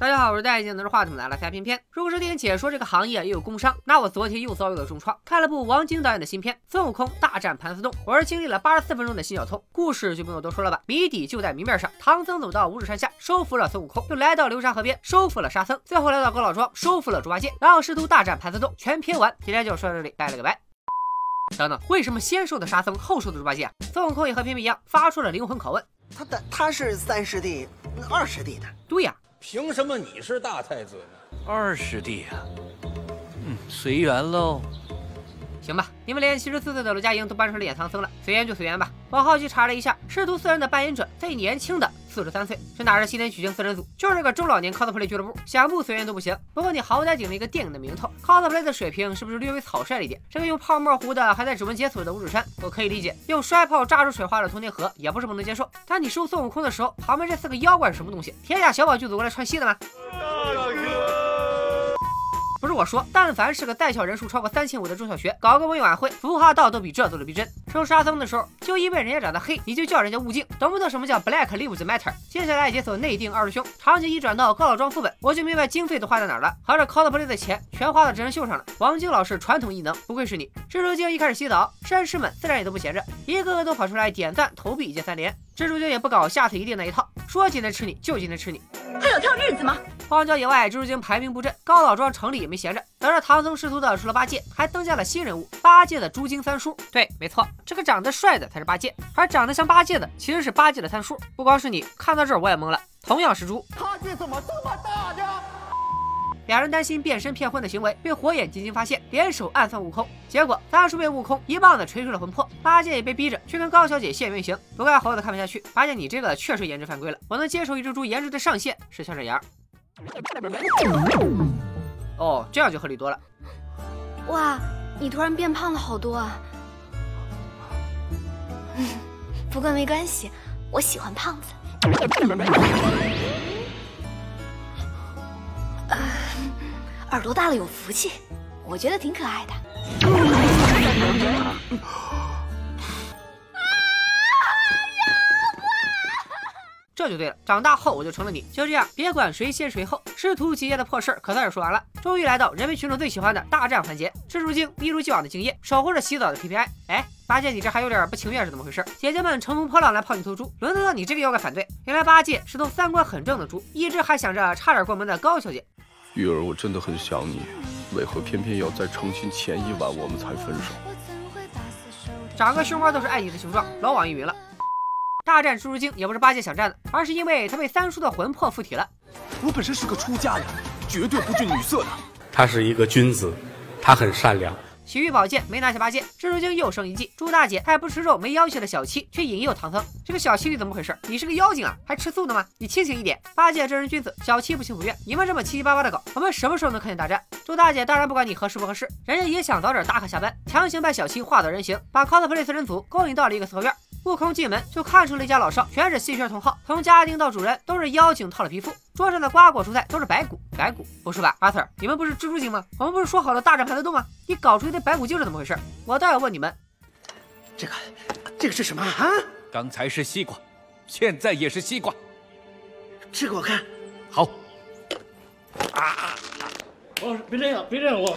大家好，我是戴眼镜拿着话筒来了开片片。如果是电影解说这个行业也有工伤，那我昨天又遭遇了重创。看了部王晶导演的新片《孙悟空大战盘丝洞》，我是经历了八十四分钟的心绞痛。故事就不用多说了吧，谜底就在谜面上。唐僧走到五指山下，收服了孙悟空，又来到流沙河边，收服了沙僧，最后来到高老庄，收服了猪八戒，然后师徒大战盘丝洞。全篇完，今天就说到这里，拜了个拜。等等，为什么先收的沙僧，后收的猪八戒？孙悟空也和偏偏一样，发出了灵魂拷问。他的他是三师弟，二师弟的。对呀。凭什么你是大太子呢？二师弟啊，嗯，随缘喽。行吧，你们连七十四岁的罗家英都搬出来演唐僧了，随缘就随缘吧。我好奇查了一下，师徒四人的扮演者最年轻的四十三岁，这哪是西天取经四人组？就是个中老年 cosplay 俱乐部，想不随缘都不行。不过你好歹顶了一个电影的名头，cosplay 的水平是不是略微草率了一点？这个用泡沫糊的还在指纹解锁的五指山，我可以理解；用摔炮炸出水花的通天河也不是不能接受。但你收孙悟空的时候，旁边这四个妖怪是什么东西？天下小宝剧组过来串戏的吗？不是我说，但凡是个在校人数超过三千五的中小学，搞个文艺晚会，服化道都比这做的逼真。收沙僧的时候，就因为人家长得黑，你就叫人家悟净，懂不懂什么叫 Black Lives Matter？接下来解锁内定二师兄，场景一转到高老庄副本，我就明白经费都花在哪儿了。合着 cosplay 的钱全花到真人秀上了。王晶老师传统异能，不愧是你。蜘蛛精一开始洗澡，绅士们自然也都不闲着，一个个都跑出来点赞投币一键三连。蜘蛛精也不搞下次一定那一套，说今天吃你就今天吃你。还有跳日子吗？荒郊野外，蜘蛛精排名不振，高老庄城里也没闲着。等着唐僧师徒的除了八戒，还增加了新人物——八戒的猪精三叔。对，没错，这个长得帅的才是八戒，而长得像八戒的其实是八戒的三叔。不光是你，看到这儿我也懵了。同样是猪，差距怎么这么大呢？两人担心变身骗婚的行为被火眼金睛发现，联手暗算悟空。结果三叔被悟空一棒子锤出了魂魄，八戒也被逼着去跟高小姐现原形。不怪猴子看不下去，八戒你这个确实颜值犯规了。我能接受一只猪颜值的上限是小沈阳。哦，这样就合理多了。哇，你突然变胖了好多啊！不过没关系，我喜欢胖子。耳朵大了有福气，我觉得挺可爱的。就对了，长大后我就成了你。就这样，别管谁先谁后，师徒结业的破事儿可算是说完了。终于来到人民群众最喜欢的大战环节，蜘蛛精一如既往的敬业，守护着洗澡的 KPI。哎，八戒，你这还有点不情愿是怎么回事？姐姐们乘风破浪来泡你头猪，轮得到你这个妖怪反对？原来八戒是头三观很正的猪，一直还想着差点过门的高小姐。玉儿，我真的很想你，为何偏偏要在成亲前一晚我们才分手？长个胸花都是爱你的形状，老网易云了。大战蜘蛛精也不是八戒想战的，而是因为他被三叔的魂魄附体了。我本身是个出家人，绝对不近女色的。他是一个君子，他很善良。洗浴宝剑没拿下八戒，蜘蛛精又生一计。猪大姐太不吃肉没要挟的小七却引诱唐僧。这个小七你怎么回事？你是个妖精啊，还吃素的吗？你清醒一点！八戒这人君子，小七不情不愿。你们这么七七八八的搞，我们什么时候能看见大战？猪大姐当然不管你合适不合适，人家也想早点打卡下班，强行把小七化作人形，把 cosplay 四人组勾引到了一个四合院。悟空进门就看出了一家老少全是吸血同号，从家丁到主人都是妖精套了皮肤，桌上的瓜果蔬菜都是白骨，白骨不是吧？阿 Sir，你们不是蜘蛛精吗？我们不是说好了大战盘丝洞吗？你搞出一堆白骨精是怎么回事？我倒要问你们，这个，这个是什么啊？刚才是西瓜，现在也是西瓜，吃给我看。好。啊！我别这样，别这样，我。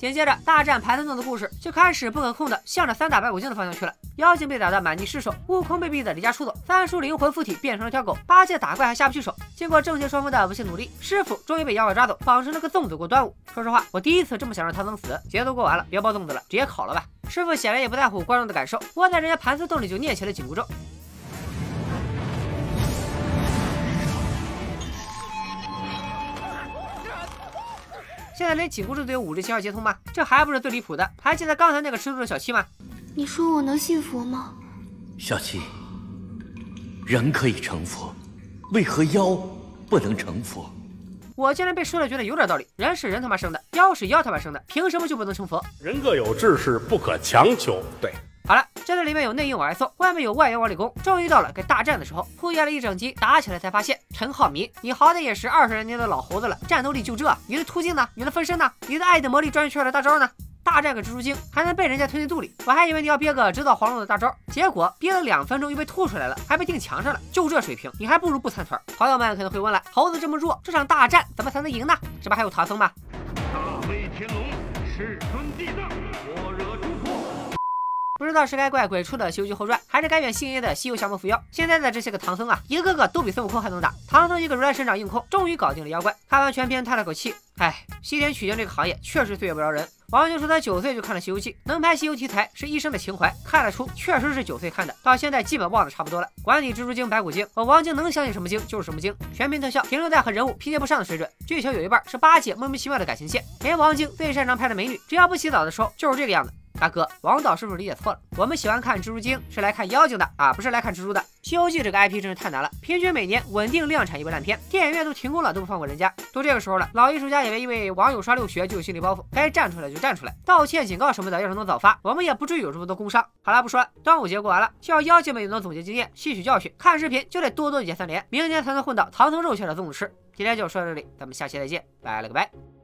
紧接着，大战盘丝洞的故事就开始不可控的向着三打白骨精的方向去了。妖精被打得满地尸首，悟空被逼得离家出走，三叔灵魂附体变成了条狗，八戒打怪还下不去手。经过正邪双方的不懈努力，师傅终于被妖怪抓走，绑成了个粽子过端午。说实话，我第一次这么想让唐僧死。节都过完了，别包粽子了，直接烤了吧。师傅显然也不在乎观众的感受，窝在人家盘丝洞里就念起了紧箍咒。现在连紧箍咒都有五指信号接通吗？这还不是最离谱的？还记得刚才那个吃醋的小七吗？你说我能信佛吗？小七，人可以成佛，为何妖不能成佛？我竟然被说了，觉得有点道理。人是人他妈生的，妖是妖他妈生的，凭什么就不能成佛？人各有志，是不可强求。对。好了，这里面有内应往外送，外面有外援往里攻。终于到了该大战的时候，铺垫了一整集，打起来才发现，陈浩民，你好歹也是二十来年的老猴子了，战斗力就这，你的突进呢？你的分身呢？你的爱的魔力转圈的大招呢？大战个蜘蛛精还能被人家吞进肚里，我还以为你要憋个直捣黄龙的大招，结果憋了两分钟又被吐出来了，还被钉墙上了。就这水平，你还不如不参团。朋友们可能会问了，猴子这么弱，这场大战怎么才能赢呢？这不还有唐僧吗？大威天龙，世尊地藏，我惹诸佛。不知道是该怪鬼畜的《西游记后传》，还是该怨星爷的《西游降魔伏妖》。现在的这些个唐僧啊，一个个都比孙悟空还能打。唐僧一个如来神掌硬控，终于搞定了妖怪。看完全片，叹了口气，唉，西天取经这个行业确实岁月不饶人。王晶说他九岁就看了《西游记》，能拍西游题材是一生的情怀，看得出确实是九岁看的，到现在基本忘得差不多了。管你蜘蛛精、白骨精，我王晶能相信什么精就是什么精。全片特效停留在和人物拼接不上的水准，剧情有一半是八戒莫名其妙的感情线，连王晶最擅长拍的美女，只要不洗澡的时候就是这个样子。大哥，王导是不是理解错了？我们喜欢看蜘蛛精是来看妖精的啊，不是来看蜘蛛的。《西游记》这个 IP 真是太难了，平均每年稳定量产一部烂片，电影院都停工了都不放过人家。都这个时候了，老艺术家也别因为网友刷六学就有心理包袱，该站出来就站出来，道歉、警告什么的要是能早发，我们也不至于有这么多工伤。好了，不说了，端午节过完了，希望妖精们也能总结经验，吸取教训，看视频就得多多点三连，明年才能混到唐僧肉馅的粽子吃。今天就说到这里，咱们下期再见，拜了个拜。